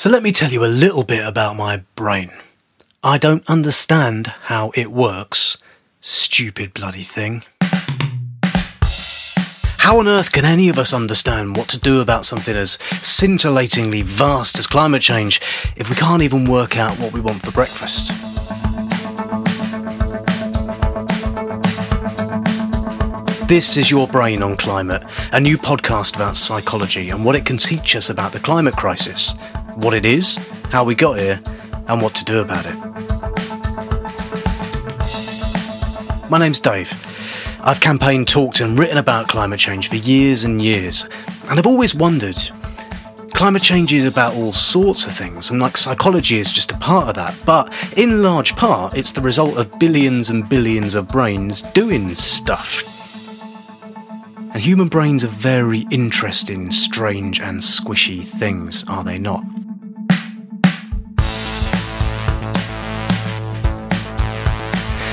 So let me tell you a little bit about my brain. I don't understand how it works. Stupid bloody thing. How on earth can any of us understand what to do about something as scintillatingly vast as climate change if we can't even work out what we want for breakfast? This is Your Brain on Climate, a new podcast about psychology and what it can teach us about the climate crisis, what it is, how we got here, and what to do about it. My name's Dave. I've campaigned, talked, and written about climate change for years and years, and I've always wondered climate change is about all sorts of things, and like psychology is just a part of that, but in large part, it's the result of billions and billions of brains doing stuff. And human brains are very interesting, strange, and squishy things, are they not?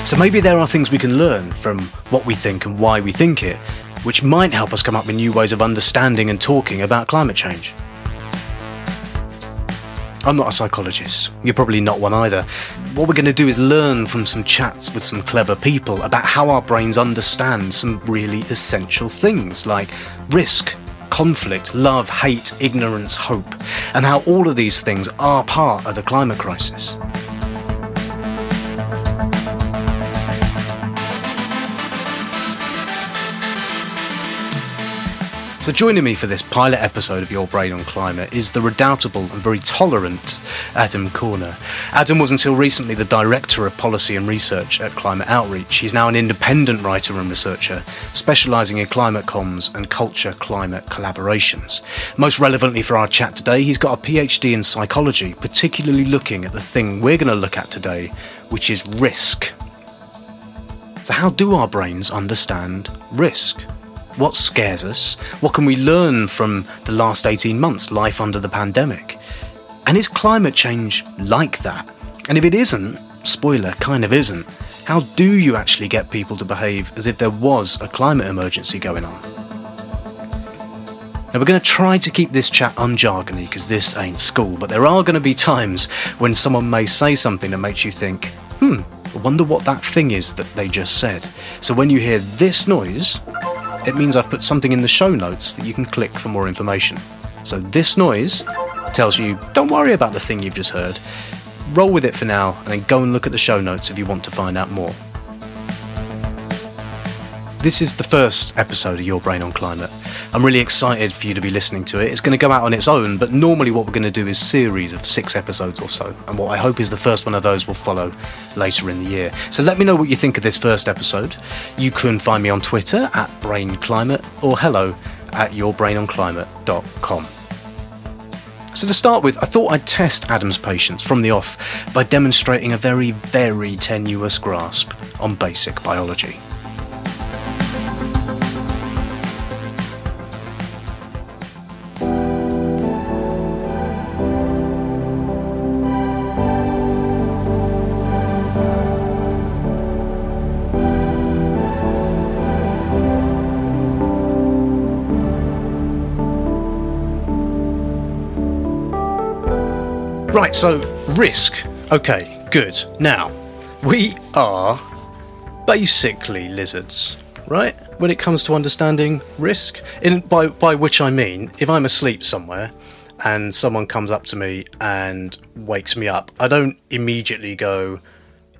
So maybe there are things we can learn from what we think and why we think it, which might help us come up with new ways of understanding and talking about climate change. I'm not a psychologist. You're probably not one either. What we're going to do is learn from some chats with some clever people about how our brains understand some really essential things like risk, conflict, love, hate, ignorance, hope, and how all of these things are part of the climate crisis. So, joining me for this pilot episode of Your Brain on Climate is the redoubtable and very tolerant Adam Corner. Adam was until recently the Director of Policy and Research at Climate Outreach. He's now an independent writer and researcher, specialising in climate comms and culture climate collaborations. Most relevantly for our chat today, he's got a PhD in psychology, particularly looking at the thing we're going to look at today, which is risk. So, how do our brains understand risk? What scares us? What can we learn from the last 18 months, life under the pandemic? And is climate change like that? And if it isn't, spoiler, kind of isn't, how do you actually get people to behave as if there was a climate emergency going on? Now, we're going to try to keep this chat unjargony because this ain't school, but there are going to be times when someone may say something that makes you think, hmm, I wonder what that thing is that they just said. So when you hear this noise, it means I've put something in the show notes that you can click for more information. So this noise tells you, don't worry about the thing you've just heard. Roll with it for now and then go and look at the show notes if you want to find out more. This is the first episode of Your Brain on Climate. I'm really excited for you to be listening to it. It's going to go out on its own, but normally what we're going to do is series of six episodes or so. And what I hope is the first one of those will follow later in the year. So let me know what you think of this first episode. You can find me on Twitter at BrainClimate or hello at yourbrainonclimate.com. So, to start with, I thought I'd test Adam's patience from the off by demonstrating a very, very tenuous grasp on basic biology. Right, so risk. Okay, good. Now, we are basically lizards, right? When it comes to understanding risk. In, by, by which I mean, if I'm asleep somewhere and someone comes up to me and wakes me up, I don't immediately go,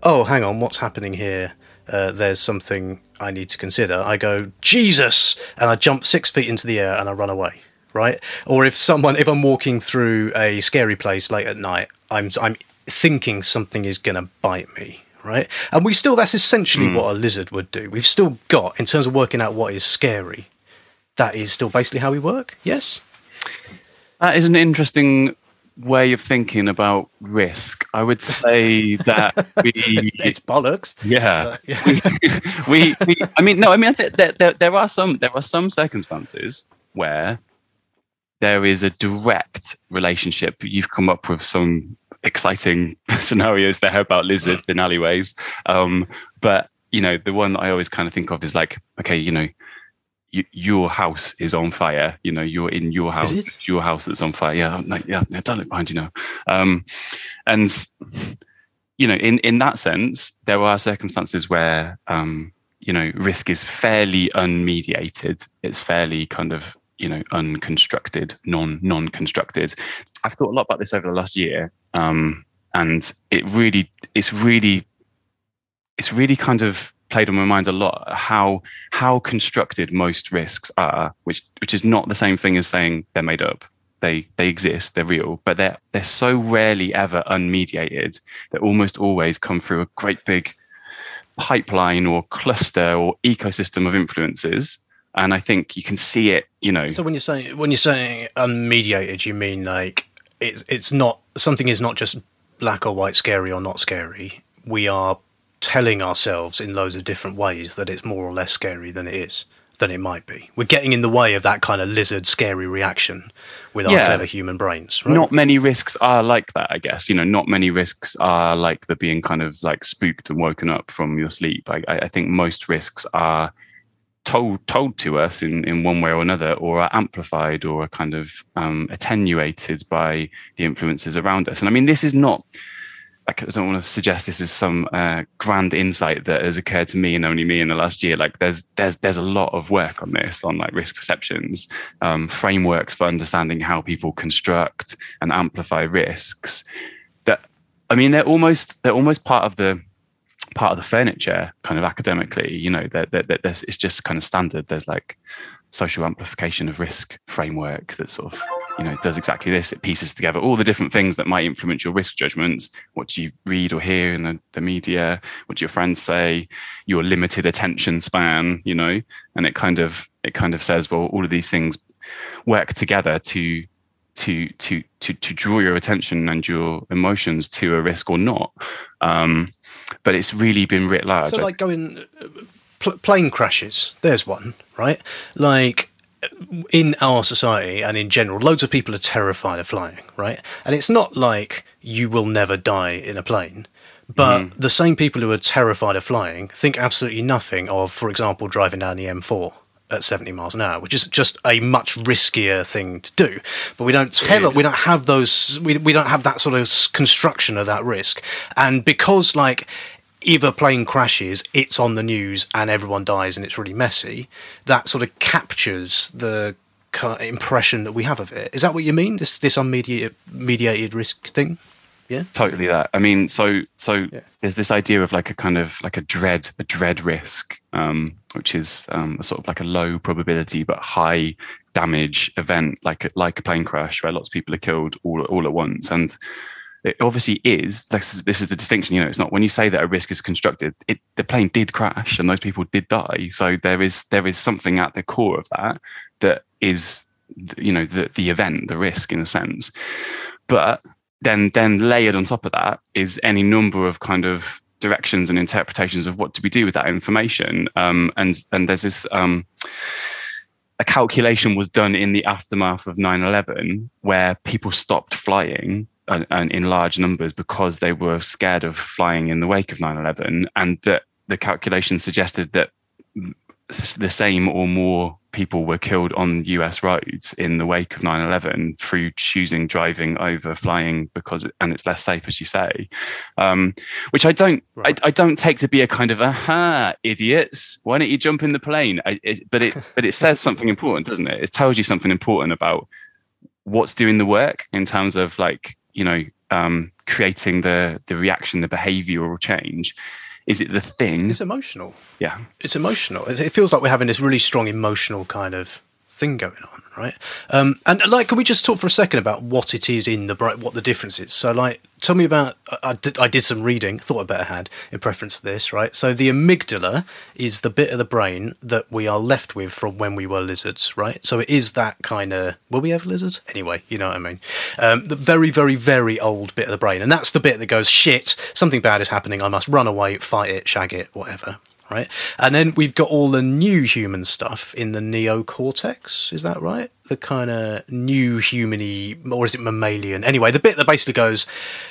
oh, hang on, what's happening here? Uh, there's something I need to consider. I go, Jesus! And I jump six feet into the air and I run away right? Or if someone, if I'm walking through a scary place late at night, I'm I'm thinking something is going to bite me, right? And we still, that's essentially mm. what a lizard would do. We've still got, in terms of working out what is scary, that is still basically how we work. Yes. That is an interesting way of thinking about risk. I would say that we it's, it's bollocks. Yeah, uh, we, we, we, I mean, no, I mean, there, there, there are some there are some circumstances where there is a direct relationship. You've come up with some exciting scenarios there about lizards in alleyways. Um, but you know, the one I always kind of think of is like, okay, you know, y- your house is on fire. You know, you're in your house, your house that's on fire. Yeah, no, yeah, yeah, don't look behind you now. Um, and you know, in in that sense, there are circumstances where um, you know risk is fairly unmediated. It's fairly kind of you know unconstructed, non non constructed. I've thought a lot about this over the last year, um, and it really, it's really, it's really kind of played on my mind a lot how how constructed most risks are which which is not the same thing as saying they're made up they they exist they're real but they're they're so rarely ever unmediated they almost always come through a great big pipeline or cluster or ecosystem of influences and i think you can see it you know So when you're saying when you're saying unmediated, you mean like it's it's not something is not just black or white, scary or not scary. We are telling ourselves in loads of different ways that it's more or less scary than it is than it might be. We're getting in the way of that kind of lizard scary reaction with our Yeah. clever human brains, right? not many risks are like that i guess you know not many risks are like the being kind of like spooked and woken up from your sleep i, I I think most risks are told told to us in, in one way or another or are amplified or are kind of um, attenuated by the influences around us and i mean this is not I don't want to suggest this is some uh, grand insight that has occurred to me and only me in the last year. Like, there's there's there's a lot of work on this, on like risk perceptions, um, frameworks for understanding how people construct and amplify risks. That I mean, they're almost they're almost part of the part of the furniture, kind of academically. You know, that it's just kind of standard. There's like social amplification of risk framework that sort of you know does exactly this it pieces together all the different things that might influence your risk judgments what you read or hear in the, the media what your friends say your limited attention span you know and it kind of it kind of says well all of these things work together to to to to to draw your attention and your emotions to a risk or not um but it's really been writ large So, like going uh, pl- plane crashes. There's one, right? Like in our society and in general, loads of people are terrified of flying, right? And it's not like you will never die in a plane. But the same people who are terrified of flying think absolutely nothing of, for example, driving down the M4 at 70 miles an hour, which is just a much riskier thing to do. But we don't tell we don't have those we, we don't have that sort of construction of that risk. And because like if a plane crashes, it's on the news and everyone dies and it's really messy, that sort of captures the impression that we have of it. Is that what you mean? This this unmediated mediated risk thing? Yeah. totally that i mean so so Yeah. there's this idea of like a kind of like a dread a dread risk um which is um a sort of like a low probability but high damage event like a, like a plane crash where lots of people are killed all all at once and it obviously is this is this is the distinction you know it's not when you say that a risk is constructed it the plane did crash and those people did die so there is there is something at the core of that that is you know the the event the risk in a sense but then then layered on top of that is any number of kind of directions and interpretations of what do we do with that information. Um, and and there's this um, a calculation was done in the aftermath of 9-11 where people stopped flying uh, and in large numbers because they were scared of flying in the wake of 9-11 and that the calculation suggested that the same or more people were killed on US roads in the wake of 9/11 through choosing driving over flying because it, and it's less safe, as you say, um, which I don't Right. I, I don't take to be a kind of aha idiots. Why don't you jump in the plane? I, it, but it but it says something important, doesn't it? It tells you something important about what's doing the work in terms of like you know um, creating the the reaction, the behavioural change. Is it the thing? It's emotional. Yeah. It's emotional. It feels like we're having this really strong emotional kind of thing going on, right? Um, and like, can we just talk for a second about what it is in the brain, what the difference is? So, like, tell me about. I, did, I did some reading. Thought I better had in preference to this, right? So, the amygdala is the bit of the brain that we are left with from when we were lizards, right? So, it is that kind of. Were we ever lizards? Anyway, you know what I mean. Um, the very, very, very old bit of the brain, and that's the bit that goes shit. Something bad is happening. I must run away, fight it, shag it, whatever right? And then we've got all the new human stuff in the neocortex. Is that right? The kind of new humany, or is it mammalian? Anyway, the bit that basically goes,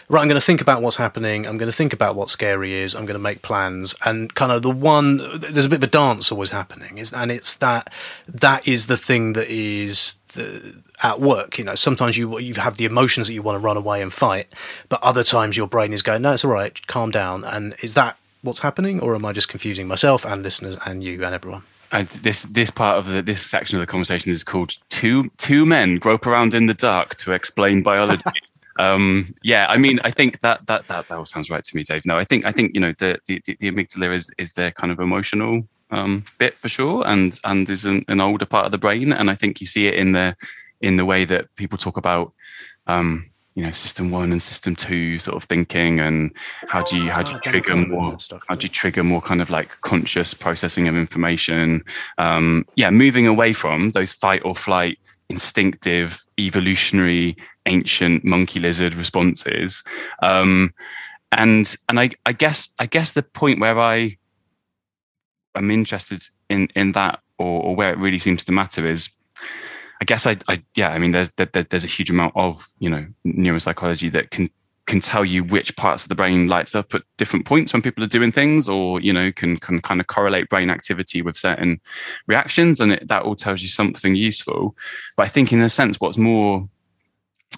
right, I'm going to think about what's happening. I'm going to think about what scary is. I'm going to make plans. And kind of the one, there's a bit of a dance always happening. Is And it's that, that is the thing that is the, at work. You know, sometimes you you have the emotions that you want to run away and fight, but other times your brain is going, no, it's all right, calm down. And is that what's happening, or am I just confusing myself and listeners and you and everyone? And this this part of the, this section of the conversation is called two two men grope around in the dark to explain biology. um, yeah, I mean, I think that that that that all sounds right to me, Dave. No, I think I think you know the the, the amygdala is is their kind of emotional um, bit for sure, and and is an, an, older part of the brain, and I think you see it in the in the way that people talk about um, you know system one and system two sort of thinking and how do you how do you oh, trigger more how do you trigger more kind of like conscious processing of information? Um, yeah moving away from those fight or flight instinctive evolutionary ancient monkey lizard responses. Um, and and I, I guess I guess the point where I am interested in in that or, or where it really seems to matter is I guess I, I yeah, I mean, there's there, there's a huge amount of you know neuropsychology that can can tell you which parts of the brain lights up at different points when people are doing things, or you know, can can kind of correlate brain activity with certain reactions, and it, that all tells you something useful. But I think, in a sense, what's more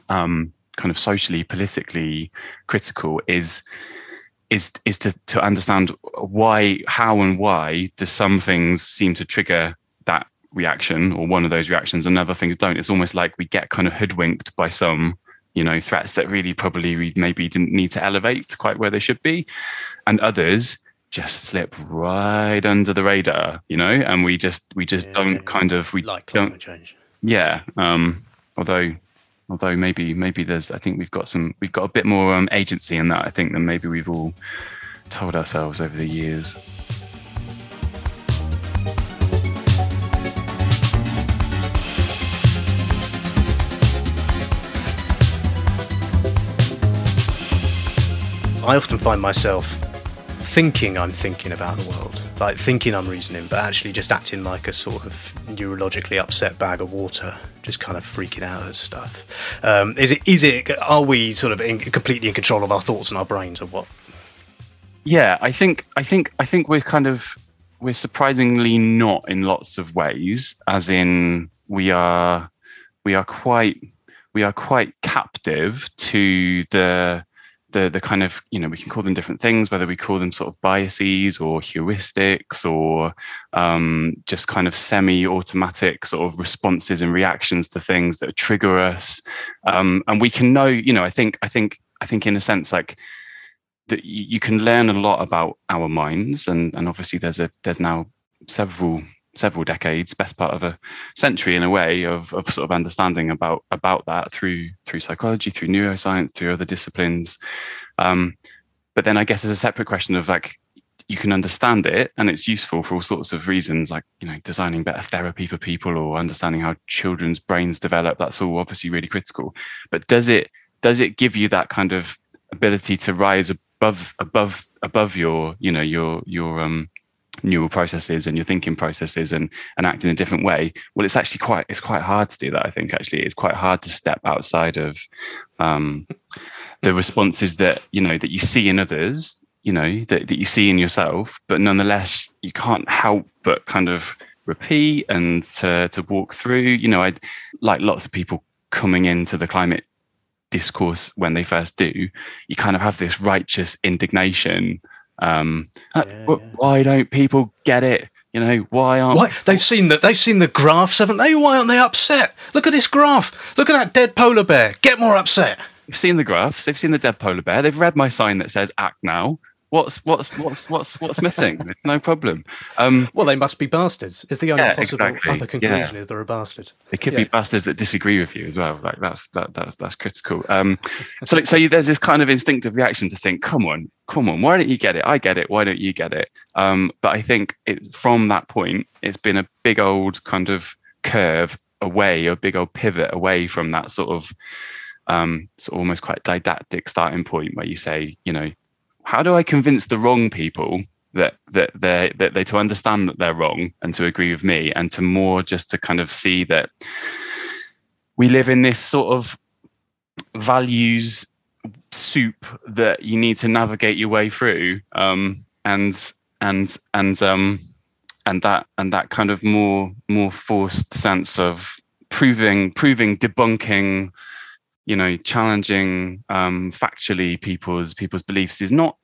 um, kind of socially, politically critical is is is to to understand why, how, and why do some things seem to trigger that reaction or one of those reactions and other things don't. It's almost like we get kind of hoodwinked by some you know threats that really probably we maybe didn't need to elevate quite where they should be. And others just slip right under the radar you know and we just we just yeah, don't kind of we like climate change. Yeah um although although maybe maybe there's i think we've got some we've got a bit more um, agency in that i think than maybe we've all told ourselves over the years I often find myself thinking I'm thinking about the world, like thinking I'm reasoning, but actually just acting like a sort of neurologically upset bag of water, just kind of freaking out at stuff. Um, is it? Is it? Are we sort of in, completely in control of our thoughts and our brains, or what? Yeah, I think I think I think we're kind of we're surprisingly not in lots of ways, as in we are we are quite we are quite captive to the the the kind of you know we can call them different things whether we call them sort of biases or heuristics or um, just kind of semi-automatic sort of responses and reactions to things that trigger us. Um, and we can know you know i think i think i think in a sense like that you can learn a lot about our minds. And and obviously there's a there's now several several decades, best part of a century in a way of, of sort of understanding about about that through through psychology, through neuroscience, through other disciplines. Um, but then I guess there's a separate question of like you can understand it and it's useful for all sorts of reasons, like you know designing better therapy for people or understanding how children's brains develop. That's all obviously really critical. But does it does it give you that kind of ability to rise above above above your you know your your um neural processes and your thinking processes and and act in a different way well it's actually quite it's quite hard to do that i think actually. It's quite hard to step outside of um, the responses that you know that you see in others you know that, that you see in yourself but nonetheless you can't help but kind of repeat and to to walk through. You know i like lots of people coming into the climate discourse when they first do you kind of have this righteous indignation um, uh, yeah, yeah. Why don't people get it? You know, why aren't why? they've seen that they've seen the graphs, haven't they? Why aren't they upset? Look at this graph. Look at that dead polar bear. Get more upset. They've seen the graphs. They've seen the dead polar bear. They've read my sign that says "Act now." What's what's what's what's what's missing? It's no problem. Um, well, they must be bastards. Is the only yeah, possible exactly. other conclusion yeah. is they're a bastard. It could yeah. be bastards that disagree with you as well. Like that's that, that's that's critical. Um, so so you, there's this kind of instinctive reaction to think, come on, come on, why don't you get it? I get it. Why don't you get it? Um, but I think it, from that point, it's been a big old kind of curve away, a big old pivot away from that sort of um, sort of almost quite didactic starting point where you say, you know, how do I convince the wrong people that that they that they to understand that they're wrong and to agree with me and to more just to kind of see that we live in this sort of values soup that you need to navigate your way through um, and and and um, and that and that kind of more more forced sense of proving proving debunking you know challenging um, factually people's people's beliefs is not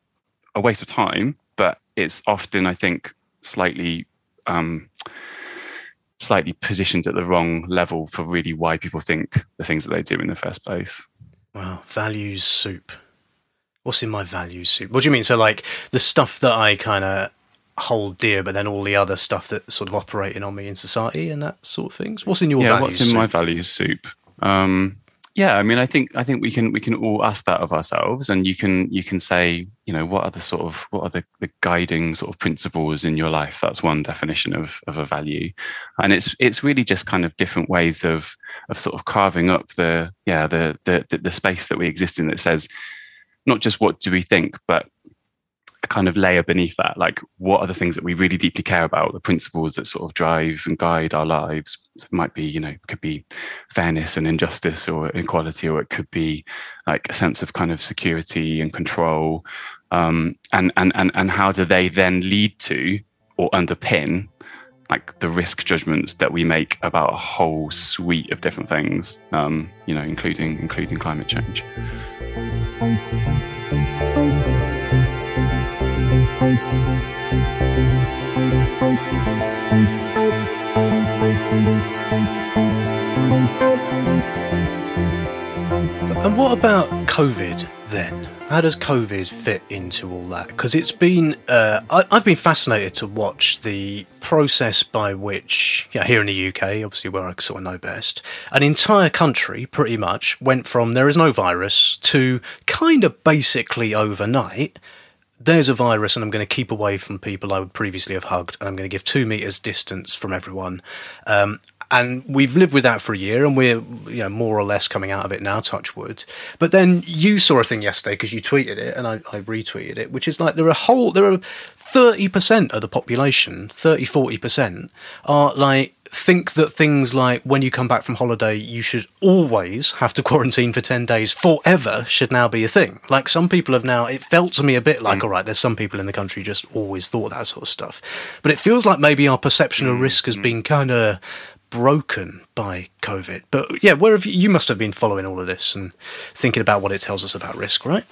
a waste of time but it's often i think slightly um, slightly positioned at the wrong level for really why people think the things that they do in the first place wow values soup what's in my values soup what do you mean so like the stuff that i kind of hold dear, but then all the other stuff that's sort of operating on me in society and that sort of things. What's in your yeah? what's in soup? my values soup? Um, yeah, I mean, I think I think we can we can all ask that of ourselves, and you can you can say, you know, what are the sort of what are the, the guiding sort of principles in your life? That's one definition of of a value, and it's it's really just kind of different ways of of sort of carving up the yeah the the the, the space that we exist in that says not just what do we think, but a kind of layer beneath that like what are the things that we really deeply care about? The principles that sort of drive and guide our lives. It might be you know it could be fairness and injustice or inequality or it could be like a sense of kind of security and control. Um, and and and and how do they then lead to or underpin like the risk judgments that we make about a whole suite of different things um, you know including including climate change and what about COVID then? How does COVID fit into all that? Because it's been, uh, I, have been fascinated to watch the process by which, yeah, here in the UK, obviously where I sort of know best, an entire country pretty much went from there is no virus to kind of basically overnight there's a virus and I'm going to keep away from people I would previously have hugged and I'm going to give two meters distance from everyone. Um, and we've lived with that for a year and we're you know more or less coming out of it now touch wood but then you saw a thing yesterday because you tweeted it and I, I retweeted it which is like there are whole there are 30% of the population 30 40% are like think that things like when you come back from holiday, you should always have to quarantine for 10 days forever should now be a thing. Like some people have now, it felt to me a bit like, mm. all right, there's some people in the country just always thought that sort of stuff. But it feels like maybe our perception of risk has mm. been kind of broken by COVID. But yeah, where have you, you must have been following all of this and thinking about what it tells us about risk, right?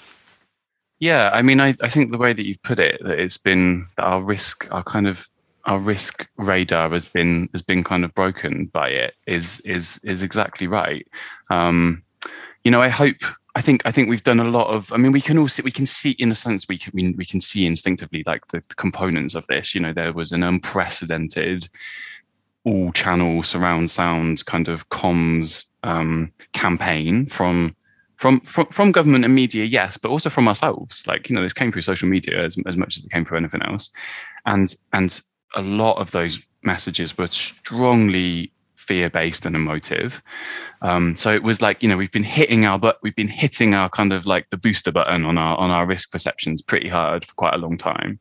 Yeah, I mean, I, I think the way that you've put it, that it's been that our risk, our kind of our risk radar has been has been kind of broken by it is is is exactly right. Um, you know, I hope I think I think we've done a lot of. I mean, we can all see, we can see in a sense we can we, we can see instinctively like the, the components of this. You know, there was an unprecedented all channel surround sound kind of comms um, campaign from from, from from government and media, yes, but also from ourselves. Like you know, this came through social media as, as much as it came through anything else, and and a lot of those messages were strongly fear based and emotive. Um, so it was like you know we've been hitting our but we've been hitting our kind of like the booster button on our on our risk perceptions pretty hard for quite a long time.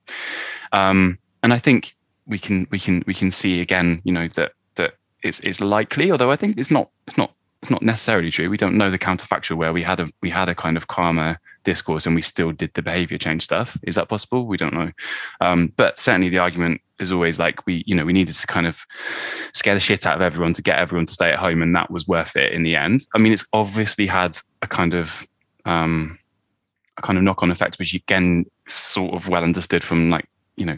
Um, and I think we can we can we can see again you know that that it's it's likely although I think it's not it's not it's not necessarily true. We don't know the counterfactual where we had a we had a kind of calmer discourse and we still did the behavior change stuff. Is that possible? We don't know. Um, but certainly the argument is always like we you know we needed to kind of scare the shit out of everyone to get everyone to stay at home and that was worth it in the end. I mean, it's obviously had a kind of um, a kind of knock on effect, which again sort of well understood from like you know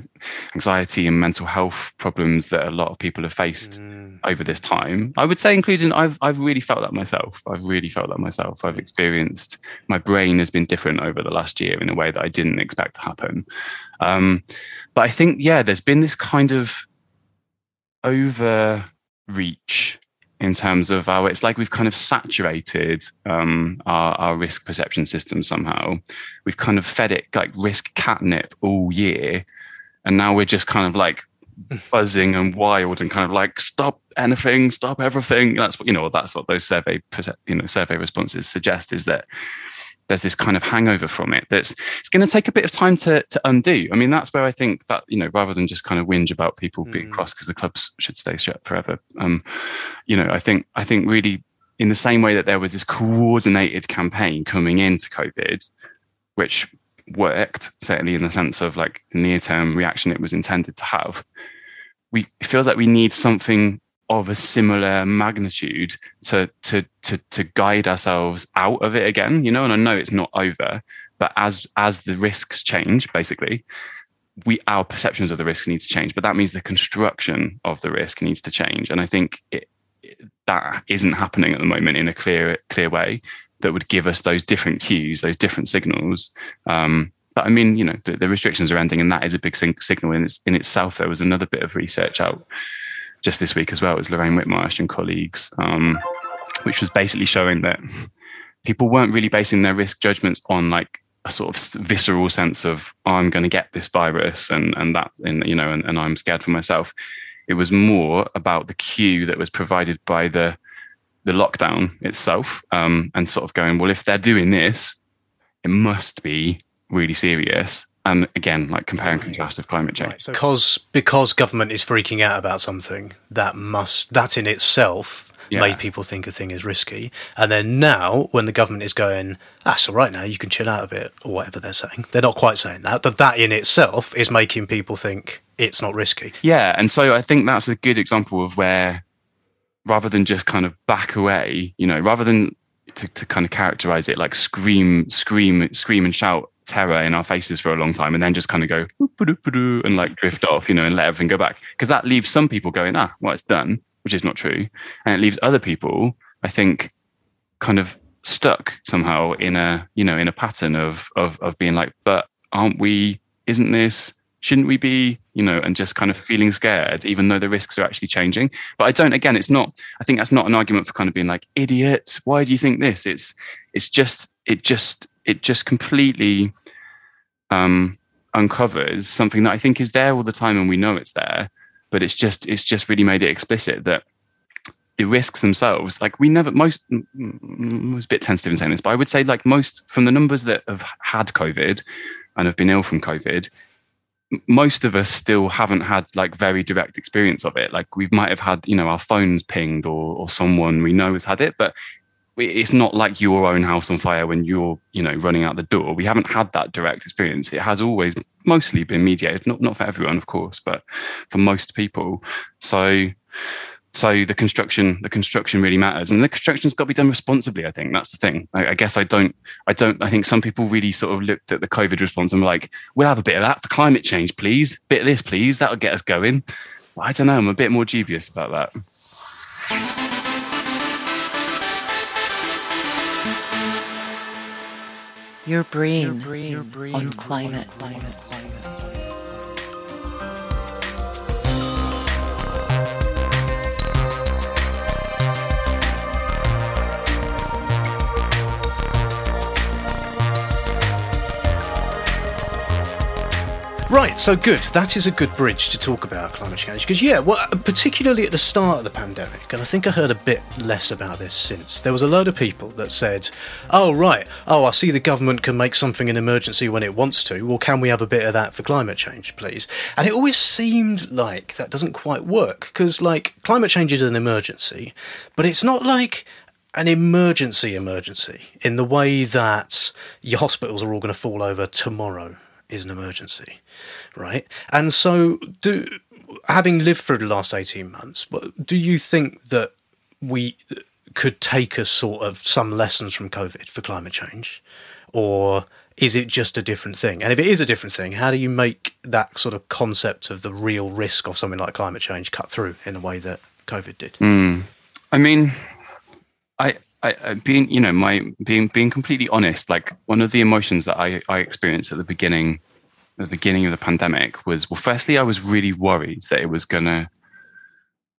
anxiety and mental health problems that a lot of people have faced mm. over this time. I would say including i've i've really felt that myself. I've really felt that myself. I've experienced my brain has been different over the last year in a way that i didn't expect to happen. Um, but i think yeah there's been this kind of overreach in terms of our it's like we've kind of saturated um, our, our risk perception system somehow. We've kind of fed it like risk catnip all year and now we're just kind of like buzzing and wild and kind of like stop anything stop everything that's what you know that's what those survey you know survey responses suggest is that there's this kind of hangover from it that's it's going to take a bit of time to to undo. I mean, that's where I think that you know, rather than just kind of whinge about people mm. being cross because the clubs should stay shut forever, um, you know, I think I think really in the same way that there was this coordinated campaign coming into COVID, which worked certainly in the sense of like the near term reaction it was intended to have. We feels like we need something of a similar magnitude to to to to guide ourselves out of it again you know? And i know it's not over but as as the risks change basically we our perceptions of the risk need to change. But that means the construction of the risk needs to change. And i think it, that isn't happening at the moment in a clear clear way that would give us those different cues those different signals um, but I mean, you know, the, the, restrictions are ending, and that is a big signal in, its, in itself. There was another bit of research out just this week as well. It was Lorraine Whitmarsh and colleagues, um, which was basically showing that people weren't really basing their risk judgments on like a sort of visceral sense of oh, I'm going to get this virus and and that and you know and, and I'm scared for myself. It was more about the cue that was provided by the the lockdown itself, um, and sort of going, well, if they're doing this, it must be really serious and again like compare and contrast of climate change right. so because because government is freaking out about something that must that in itself yeah. made people think a thing is risky and then now when the government is going that's all right now you can chill out a bit or whatever they're saying they're not quite saying that but that in itself is making people think it's not risky yeah and so i think that's a good example of where rather than just kind of back away you know rather than to, to kind of characterize it like scream scream scream and shout terror in our faces for a long time and then just kind of go and like drift off, you know, and let everything go back. Because that leaves some people going, ah, well, it's done, which is not true. And it leaves other people, I think, kind of stuck somehow in a, you know, in a pattern of of of being like, but aren't we, isn't this, shouldn't we be, you know, and just kind of feeling scared, even though the risks are actually changing. But I don't, again, it's not, I think that's not an argument for kind of being like, idiots, why do you think this? It's it's just, it just it just completely um, uncovers something that I think is there all the time, and we know it's there. But it's just it's just really made it explicit that the risks themselves, like we never most I was a bit tentative in saying this, but I would say like most from the numbers that have had COVID and have been ill from COVID, most of us still haven't had like very direct experience of it. Like we might have had, you know, our phones pinged or or someone we know has had it, but it's not like your own house on fire when you're you know running out the door. We haven't had that direct experience. It has always mostly been mediated not not for everyone of course but for most people. So so the construction the construction really matters. And the construction's got to be done responsibly i think. That's the thing. I, I, guess i don't i don't i think some people really sort of looked at the covid response and were like we'll have a bit of that for climate change please. Bit of this please. That'll get us going. I don't know. I'm a bit more dubious about that. Your brain, your brain, your brain on climate. On climate. Right, so good. That is a good bridge to talk about climate change. Because, yeah, well, uh, particularly at the start of the pandemic, and I think I heard a bit less about this since, there was a load of people that said, oh, right, oh, I see the government can make something an emergency when it wants to. Well, can we have a bit of that for climate change, please? And it always seemed like that doesn't quite work. Because, like, climate change is an emergency, but it's not like an emergency emergency in the way that your hospitals are all going to fall over tomorrow is an emergency, right? And so, do having lived through the last eighteen months, do you think that we could take a sort of some lessons from COVID for climate change, or is it just a different thing? And if it is a different thing, how do you make that sort of concept of the real risk of something like climate change cut through in the way that COVID did? Mm. I mean, I I, I, being you know my being being completely honest like one of the emotions that i i experienced at the beginning at the beginning of the pandemic was well firstly i was really worried that it was gonna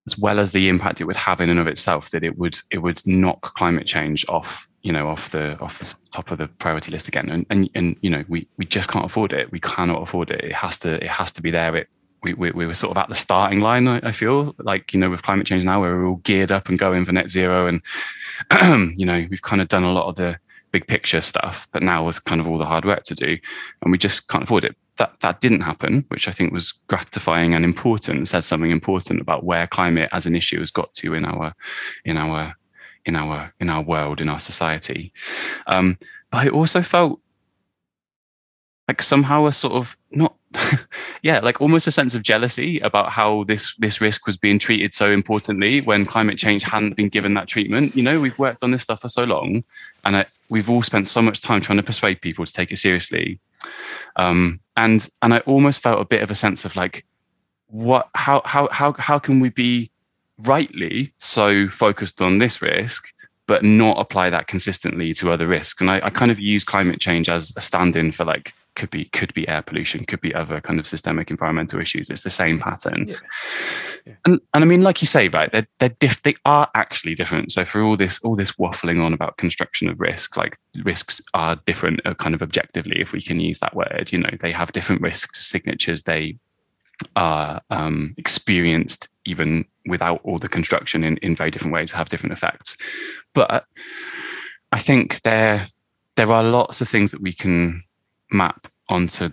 as well as the impact it would have in and of itself that it would it would knock climate change off you know off the off the top of the priority list again. And and, and you know we we just can't afford it. We cannot afford it. It has to it has to be there. It we, we, we, were sort of at the starting line. I, I, feel like you know with climate change now, we're all geared up and going for net zero, and you know we've kind of done a lot of the big picture stuff, but now with kind of all the hard work to do, and we just can't afford it. That that didn't happen, which I think was gratifying and important. Said something important about where climate as an issue has got to in our in our in our in our world in our society. Um, but I also felt like somehow a sort of yeah like almost a sense of jealousy about how this this risk was being treated so importantly when climate change hadn't been given that treatment you know we've worked on this stuff for so long and I, we've all spent so much time trying to persuade people to take it seriously um, and and i almost felt a bit of a sense of like what how how how, how can we be rightly so focused on this risk but not apply that consistently to other risks. And I, I, kind of use climate change as a stand-in for like could be could be air pollution, could be other kind of systemic environmental issues. It's the same pattern. Yeah. Yeah. And and I mean, like you say, right? They're they're diff- they are actually different. So for all this all this waffling on about construction of risk, like risks are different, uh, kind of objectively, if we can use that word. You know, they have different risk signatures. They are um, experienced even without all the construction in, in very different ways have different effects but i think there there are lots of things that we can map onto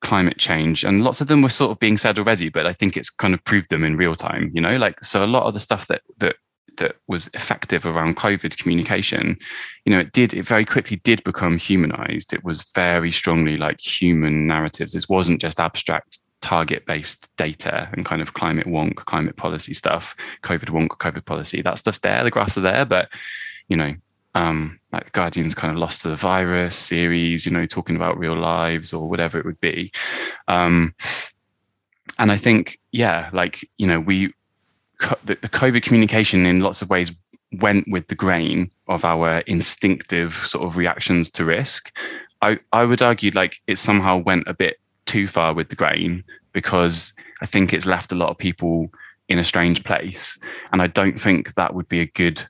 climate change and lots of them were sort of being said already but i think it's kind of proved them in real time you know? Like so a lot of the stuff that that that was effective around covid communication you know it did it very quickly did become humanized. It was very strongly like human narratives. This wasn't just abstract target based data and kind of climate wonk climate policy stuff covid wonk covid policy. That stuff's there the graphs are there but you know um, like Guardian's kind of lost to the virus series, you know, talking about real lives or whatever it would be. Um, and I think, yeah, like, you know, we, the, the COVID communication in lots of ways went with the grain of our instinctive sort of reactions to risk. I, I would argue like it somehow went a bit too far with the grain because I think it's left a lot of people in a strange place. And I don't think that would be a good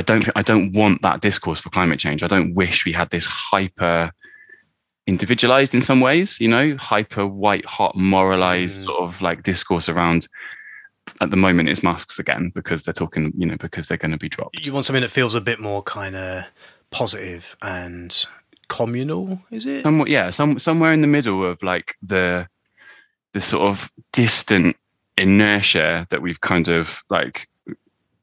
I don't I don't want that discourse for climate change. I don't wish we had this hyper individualized in some ways, you know, hyper white hot moralized mm. sort of like discourse around at the moment it's masks again because they're talking, you know, because they're going to be dropped. You want something that feels a bit more kind of positive and communal, is it? Somewhat, yeah, some somewhere in the middle of like the the sort of distant inertia that we've kind of like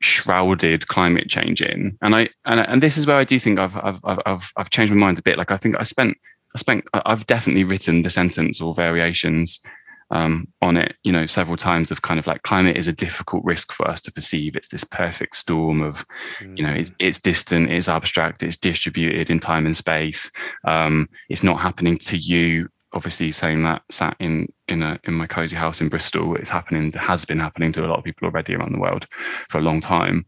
shrouded climate change in. And I and and this is where I do think I've I've I've I've changed my mind a bit. Like I think I spent I spent I've definitely written the sentence or variations um, on it, you know, several times of kind of like climate is a difficult risk for us to perceive. It's this perfect storm of, mm. you know, it's, it's, distant, it's abstract, it's distributed in time and space. Um, it's not happening to you obviously saying that sat in in a in my cozy house in Bristol. It's happening, has been happening to a lot of people already around the world for a long time.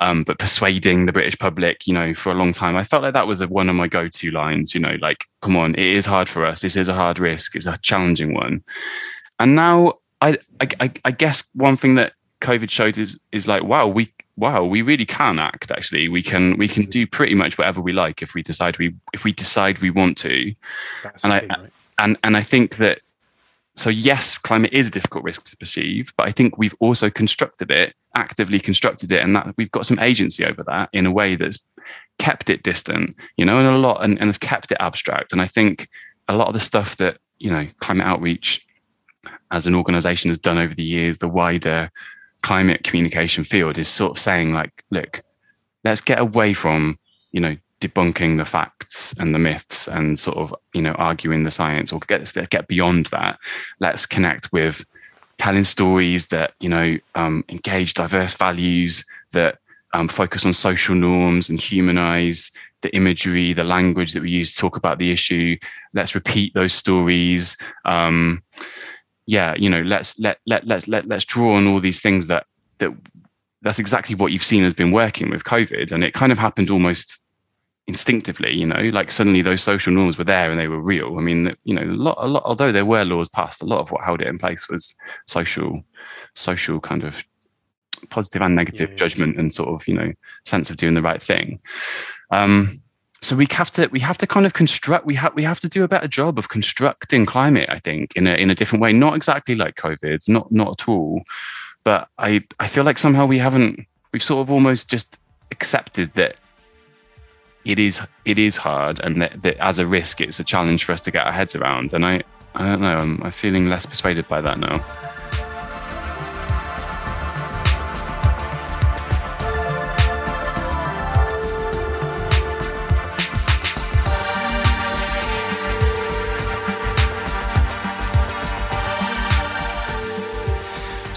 Um, but persuading the British public, you know, for a long time, I felt like that was a, one of my go-to lines. You know, like, come on, it is hard for us. This is a hard risk. It's a challenging one. And now, I I, I guess one thing that COVID showed is is like, wow, we wow, we really can act. Actually, we can we can do pretty much whatever we like if we decide we if we decide we want to. That's and I. Thing, right? And and I think that so yes, climate is a difficult risk to perceive, but I think we've also constructed it, actively constructed it, and that we've got some agency over that in a way that's kept it distant, you know, and a lot and, and has kept it abstract. And I think a lot of the stuff that, you know, climate outreach as an organization has done over the years, the wider climate communication field is sort of saying like, look, let's get away from, you know, debunking the facts and the myths and sort of you know arguing the science or get let's get beyond that. Let's connect with telling stories that you know um, engage diverse values that um, focus on social norms and humanize the imagery the language that we use to talk about the issue. Let's repeat those stories. Um, yeah you know let's let let let let let's draw on all these things that that that's exactly what you've seen has been working with covid. And it kind of happened almost instinctively you know like suddenly those social norms were there and they were real. I mean you know a lot, a lot although there were laws passed a lot of what held it in place was social social kind of positive and negative yeah, yeah. judgment and sort of you know sense of doing the right thing. Um so we have to we have to kind of construct we have we have to do a better job of constructing climate i think in a in a different way. Not exactly like covid not not at all. But i i feel like somehow we haven't we've sort of almost just accepted that it is it is hard, and that, that as a risk, it's a challenge for us to get our heads around. And I I don't know, I'm, I'm feeling less persuaded by that now.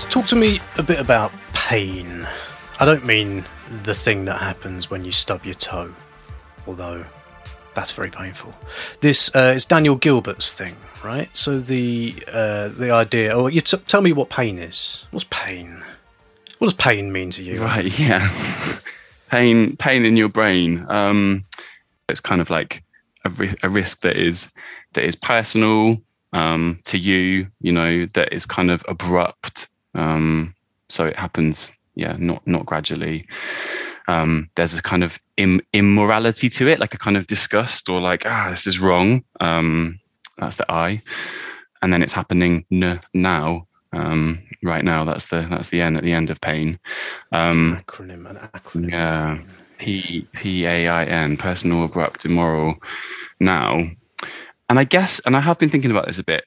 Talk to me a bit about pain. I don't mean the thing that happens when you stub your toe, although that's very painful. This uh, is Daniel Gilbert's thing, right? So the uh, the idea. Oh, you t- tell me what pain is. What's pain? What does pain mean to you? Right. Yeah. pain. Pain in your brain. Um, it's kind of like a, ri- a risk that is that is personal um, to you. You know that is kind of abrupt. Um, so it happens. Yeah. Not not gradually um, there's a kind of Im- immorality to it, like a kind of disgust or like, ah, this is wrong. Um, that's the I. And then it's happening n- now, um, right now. That's the that's the end at the end of pain. Um, an acronym, an acronym. Yeah, P P A I N, personal, abrupt, immoral. Now, and I guess, and I have been thinking about this a bit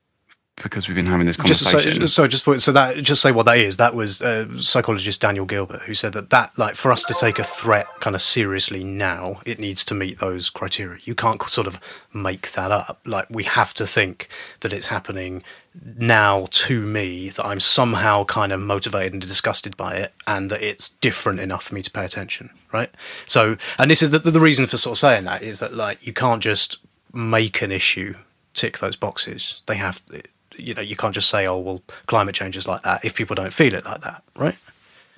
because we've been having this conversation. Just so, so just for, so that just say what that is. That was uh, psychologist Daniel Gilbert who said that that like for us to take a threat kind of seriously now, it needs to meet those criteria. You can't sort of make that up. Like we have to think that it's happening now to me that I'm somehow kind of motivated and disgusted by it, and that it's different enough for me to pay attention. Right. So, and this is the, the reason for sort of saying that is that like you can't just make an issue tick those boxes. They have you know you can't just say oh well climate change is like that if people don't feel it like that right?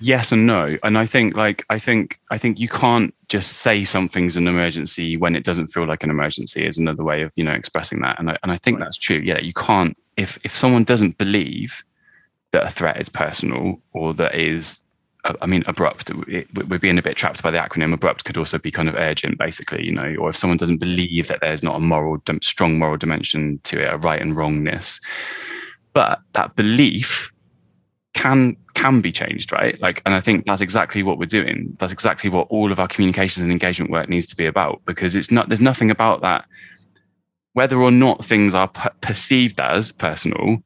Yes and no. And i think like i think i think you can't just say something's an emergency when it doesn't feel like an emergency is another way of you know expressing that. And i, and I think right. that's true. Yeah you can't if if someone doesn't believe that a threat is personal or that is I mean, abrupt. It, we're being a bit trapped by the acronym. Abrupt could also be kind of urgent, basically, you know. Or if someone doesn't believe that there's not a moral, strong moral dimension to it, a right and wrongness, but that belief can can be changed, right? Like, and I think that's exactly what we're doing. That's exactly what all of our communications and engagement work needs to be about, because it's not. There's nothing about that. Whether or not things are perceived as personal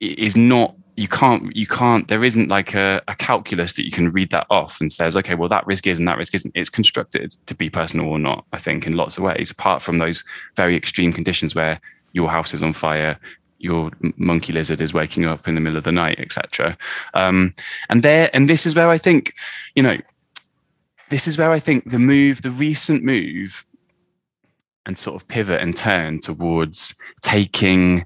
is not you can't you can't there isn't like a, a, calculus that you can read that off and says okay well that risk is and that risk isn't. It's constructed to be personal or not i think in lots of ways apart from those very extreme conditions where your house is on fire your monkey lizard is waking up in the middle of the night etc um, and there and this is where i think you know this is where i think the move the recent move and sort of pivot and turn towards taking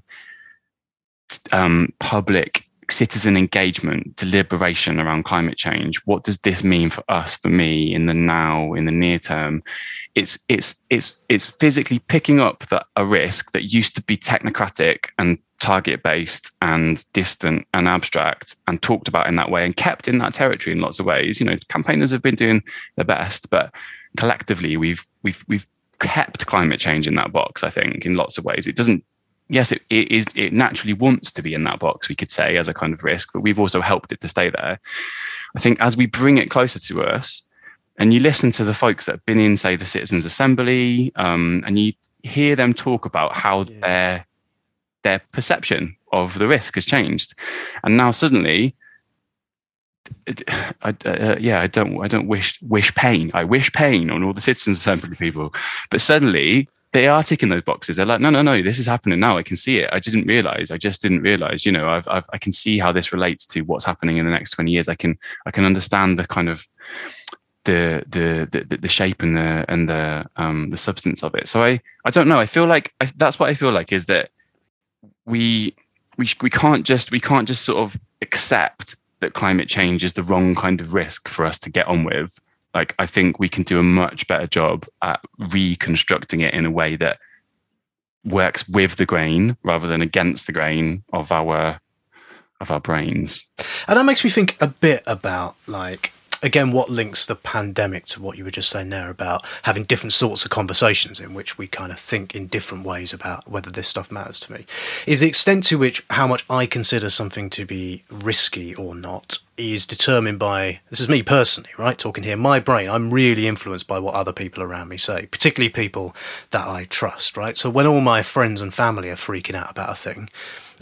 um, public citizen engagement, deliberation around climate change. What does this mean for us, for me, in the now, in the near term? It's it's it's it's physically picking up that a risk that used to be technocratic and target based and distant and abstract and talked about in that way and kept in that territory in lots of ways. You know, campaigners have been doing their best, but collectively we've we've we've kept climate change in that box, I think, in lots of ways. It doesn't yes, it, it is. It naturally wants to be in that box. We could say as a kind of risk, but we've also helped it to stay there. I think as we bring it closer to us, and you listen to the folks that have been in, say, the Citizens Assembly, um, and you hear them talk about how yeah. their their perception of the risk has changed, and now suddenly. I, uh, yeah, I don't. I don't wish wish pain. I wish pain on all the citizens' assembly people, but suddenly they are ticking those boxes. They're like, no, no, no, this is happening now. I can see it. I didn't realize. I just didn't realize. You know, I've, I've, I can see how this relates to what's happening in the next twenty years. I can, I can understand the kind of the the the, the shape and the and the um the substance of it. So I, I don't know. I feel like I, that's what I feel like is that we we we can't just we can't just sort of accept that climate change is the wrong kind of risk for us to get on with like I think we can do a much better job at reconstructing it in a way that works with the grain rather than against the grain of our of our brains. And that makes me think a bit about like again, what links the pandemic to what you were just saying there about having different sorts of conversations in which we kind of think in different ways about whether this stuff matters to me is the extent to which how much I consider something to be risky or not is determined by this is me personally, right? Talking here, my brain, I'm really influenced by what other people around me say, particularly people that I trust, right? So when all my friends and family are freaking out about a thing,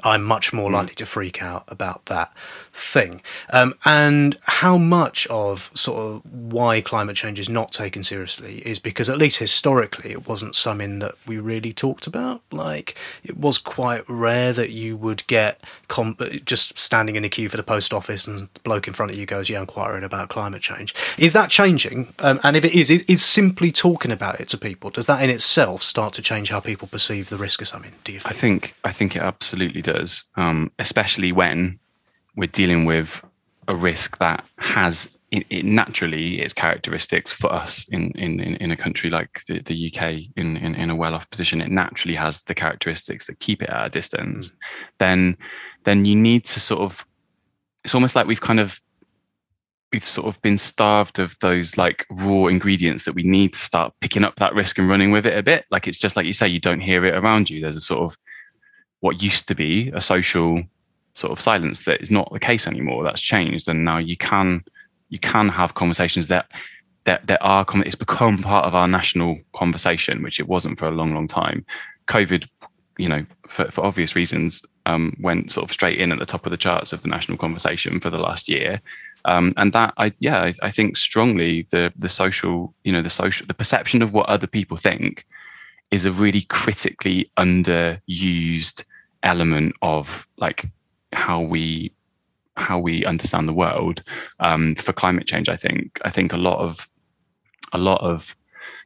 I'm much more hmm. likely to freak out about that thing. Um, and how much of sort of why climate change is not taken seriously is because, at least historically, it wasn't something that we really talked about. Like, it was quite rare that you would get com- just standing in a queue for the post office and the bloke in front of you goes, Yeah, I'm quite worried about climate change. Is that changing? Um, and if it is, is, is simply talking about it to people, does that in itself start to change how people perceive the risk of something? Do you think? I think, I think it absolutely does, um, especially when we're dealing with a risk that has it, it naturally its characteristics for us in in in a country like the, the UK in, in in a well-off position it naturally has the characteristics that keep it at a distance mm. then then you need to sort of it's almost like we've kind of we've sort of been starved of those like raw ingredients that we need to start picking up that risk and running with it a bit like it's just like you say you don't hear it around you there's a sort of what used to be a social sort of silence that is not the case anymore. That's changed, and now you can you can have conversations that that that are it's become part of our national conversation, which it wasn't for a long, long time. COVID, you know, for, for obvious reasons, um, went sort of straight in at the top of the charts of the national conversation for the last year. Um, and that I yeah I, I, think strongly the the social you know the social the perception of what other people think is a really critically underused element of like how we how we understand the world um, for climate change. I think I think a lot of a lot of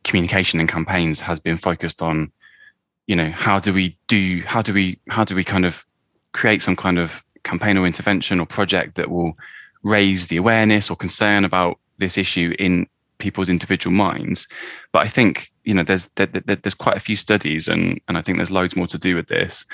communication and campaigns has been focused on you know how do we do how do we how do we kind of create some kind of campaign or intervention or project that will raise the awareness or concern about this issue in people's individual minds but i think you know there's there, there's quite a few studies and and i think there's loads more to do with this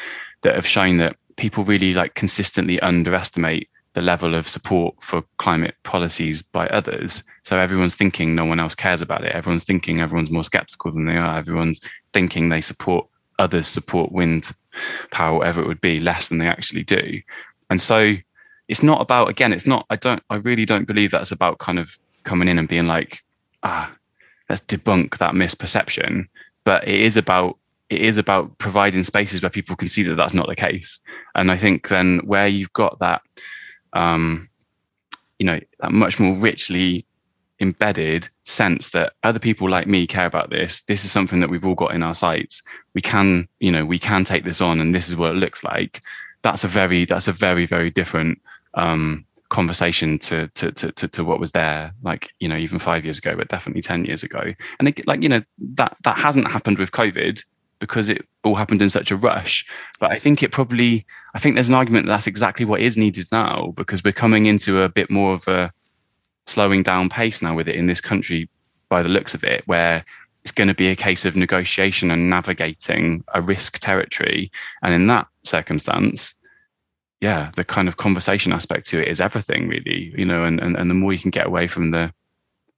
that have shown that people really like consistently underestimate the level of support for climate policies by others. So everyone's thinking no one else cares about it. Everyone's thinking everyone's more skeptical than they are. Everyone's thinking they support others support wind power, whatever it would be, less than they actually do. And so it's not about again, it's not I don't I really don't believe that's about kind of coming in and being like, ah, let's debunk that misperception. But it is about it is about providing spaces where people can see that that's not the case. And I think then where you've got that, um, you know, that much more richly embedded sense that other people like me care about this. This is something that we've all got in our sights. We can, you know, we can take this on, and this is what it looks like. That's a very, that's a very, very different um, conversation to, to to to to what was there like you know even five years ago but definitely 10 years ago and it, like you know that that hasn't happened with covid because it all happened in such a rush. But I think it probably, I think there's an argument that that's exactly what is needed now because we're coming into a bit more of a slowing down pace now with it in this country by the looks of it, where it's going to be a case of negotiation and navigating a risk territory. And in that circumstance, yeah, the kind of conversation aspect to it is everything really, you know, and, and, and the more you can get away from the,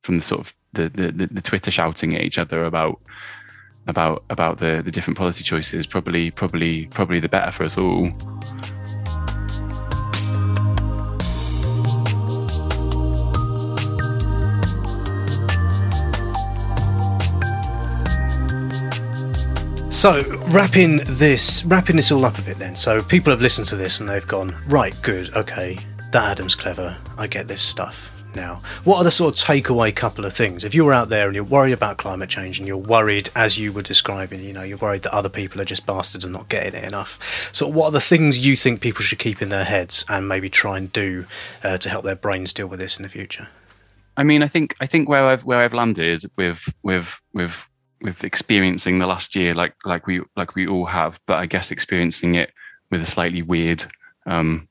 from the sort of the, the, the Twitter shouting at each other about about about the the different policy choices probably probably probably the better for us all So, wrapping this wrapping this all up a bit then. So, people have listened to this and they've gone, right, good, okay, that Adam's clever. I get this stuff now. What are the sort of takeaway couple of things? If you were out there and you're worried about climate change and you're worried, as you were describing, you know, you're worried that other people are just bastards and not getting it enough. So, what are the things you think people should keep in their heads and maybe try and do uh, to help their brains deal with this in the future? I mean, I think I think where I've where I've landed with with with with experiencing the last year, like like we like we all have, but I guess experiencing it with a slightly weird um,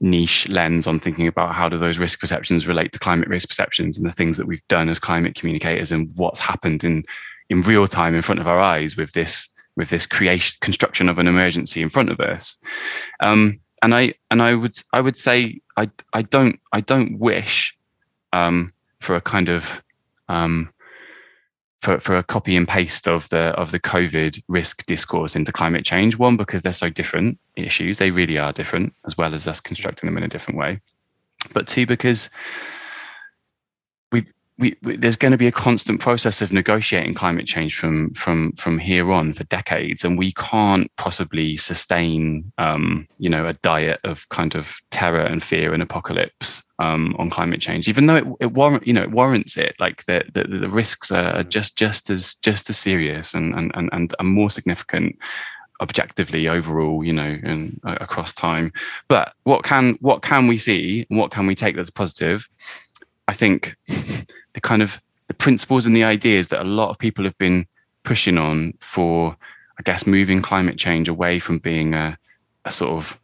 niche lens on thinking about how do those risk perceptions relate to climate risk perceptions and the things that we've done as climate communicators and what's happened in in real time in front of our eyes with this with this creation construction of an emergency in front of us. Um, and i and i would i would say i i don't i don't wish um, for a kind of um, for, for a copy and paste of the of the COVID risk discourse into climate change. One, because they're so different issues; they really are different, as well as us constructing them in a different way. But two, because we we, there's going to be a constant process of negotiating climate change from from from here on for decades, and we can't possibly sustain, um, you know, a diet of kind of terror and fear and apocalypse um, on climate change, even though it, it warrant, you know, it warrants it. Like the, the the risks are just just as just as serious and and and, and more significant objectively overall you know and uh, across time but what can what can we see and what can we take that's positive i think the kind of the principles and the ideas that a lot of people have been pushing on for, I guess, moving climate change away from being a, a sort of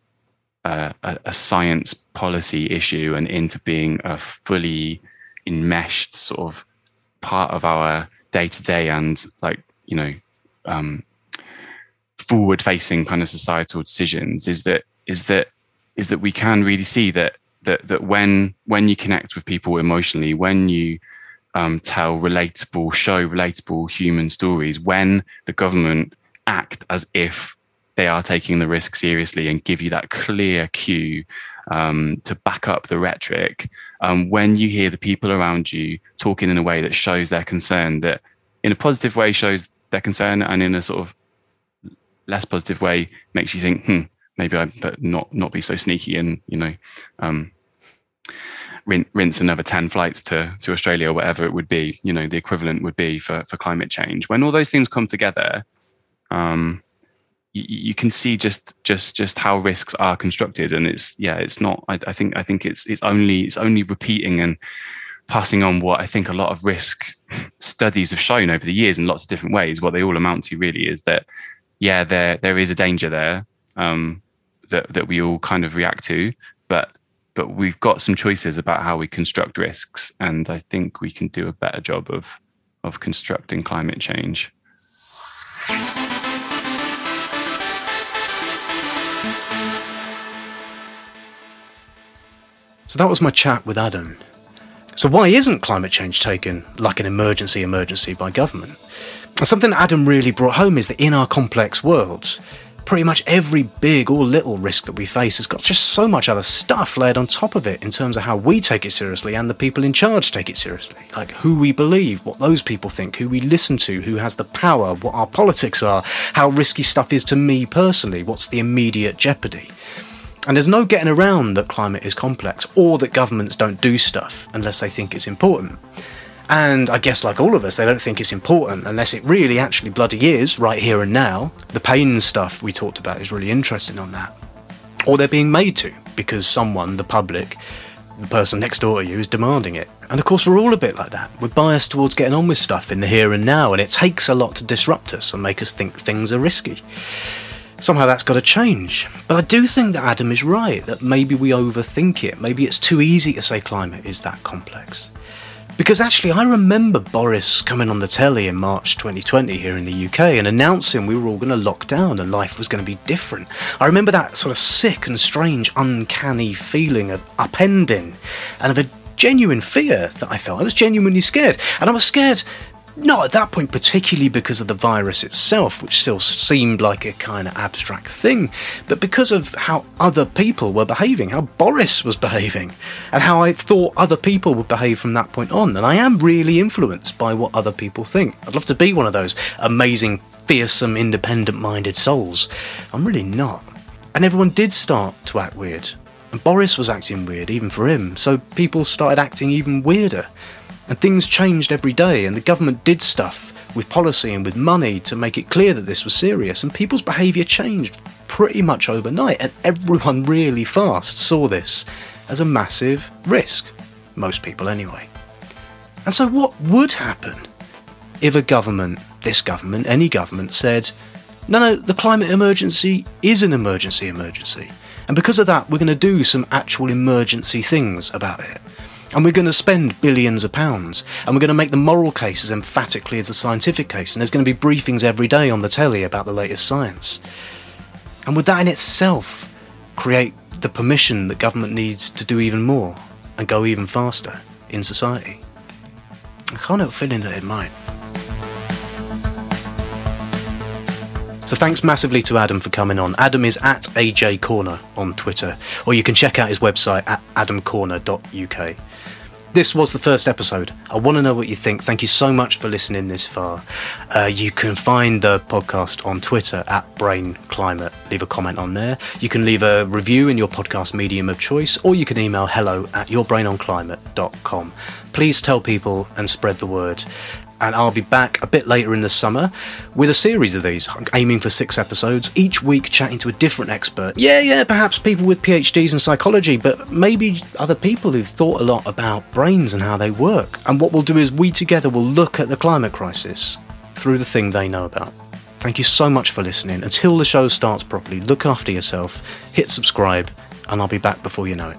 a, a, science policy issue and into being a fully enmeshed sort of part of our day to day and like you know um, forward facing kind of societal decisions is that is that is that we can really see that that that when when you connect with people emotionally when you um, tell relatable, show relatable human stories when the government act as if they are taking the risk seriously and give you that clear cue um, to back up the rhetoric. Um, when you hear the people around you talking in a way that shows their concern, that in a positive way shows their concern, and in a sort of less positive way makes you think, hmm, maybe I but not not be so sneaky and you know um, rinse another 10 flights to, to Australia or whatever it would be, you know, the equivalent would be for, for climate change. When all those things come together, um, you, you, can see just just just how risks are constructed. And it's yeah it's not I, I think i think it's it's only it's only repeating and passing on what i think a lot of risk studies have shown over the years in lots of different ways. What they all amount to really is that yeah there there is a danger there um, that that we all kind of react to but but we've got some choices about how we construct risks, and I think we can do a better job of of constructing climate change. So that was my chat with Adam. So why isn't climate change taken like an emergency emergency by government? And something Adam really brought home is that in our complex world, pretty much every big or little risk that we face has got just so much other stuff layered on top of it in terms of how we take it seriously and the people in charge take it seriously. Like who we believe, what those people think, who we listen to, who has the power, what our politics are, how risky stuff is to me personally, what's the immediate jeopardy. And there's no getting around that climate is complex or that governments don't do stuff unless they think it's important. And I guess, like all of us, they don't think it's important unless it really actually bloody is right here and now. The pain stuff we talked about is really interesting on that. Or they're being made to because someone, the public, the person next door to you, is demanding it. And of course, we're all a bit like that. We're biased towards getting on with stuff in the here and now, and it takes a lot to disrupt us and make us think things are risky. Somehow that's got to change. But I do think that Adam is right, that maybe we overthink it. Maybe it's too easy to say climate is that complex. Because actually, I remember Boris coming on the telly in March 2020 here in the UK and announcing we were all going to lock down and life was going to be different. I remember that sort of sick and strange, uncanny feeling of upending and of a genuine fear that I felt. I was genuinely scared. And I was scared not at that point, particularly because of the virus itself, which still seemed like a kind of abstract thing, but because of how other people were behaving, how Boris was behaving, and how I thought other people would behave from that point on. And I am really influenced by what other people think. I'd love to be one of those amazing, fearsome, independent minded souls. I'm really not. And everyone did start to act weird. And Boris was acting weird, even for him, so people started acting even weirder. And things changed every day, and the government did stuff with policy and with money to make it clear that this was serious, and people's behaviour changed pretty much overnight, and everyone really fast saw this as a massive risk. Most people, anyway. And so, what would happen if a government, this government, any government, said, no, no, the climate emergency is an emergency emergency, and because of that, we're going to do some actual emergency things about it. And we're going to spend billions of pounds. And we're going to make the moral case as emphatically as the scientific case. And there's going to be briefings every day on the telly about the latest science. And would that in itself create the permission that government needs to do even more and go even faster in society? I can't help feeling that it might. So thanks massively to Adam for coming on. Adam is at AJ Corner on Twitter, or you can check out his website at adamcorner.uk. This was the first episode. I want to know what you think. Thank you so much for listening this far. Uh, you can find the podcast on Twitter at Brain Climate. Leave a comment on there. You can leave a review in your podcast medium of choice, or you can email hello at yourbrainonclimate.com. Please tell people and spread the word and I'll be back a bit later in the summer with a series of these, aiming for six episodes, each week chatting to a different expert. Yeah, yeah, perhaps people with PhDs in psychology, but maybe other people who've thought a lot about brains and how they work. And what we'll do is we together will look at the climate crisis through the thing they know about. Thank you so much for listening. Until the show starts properly, look after yourself, hit subscribe, and I'll be back before you know it.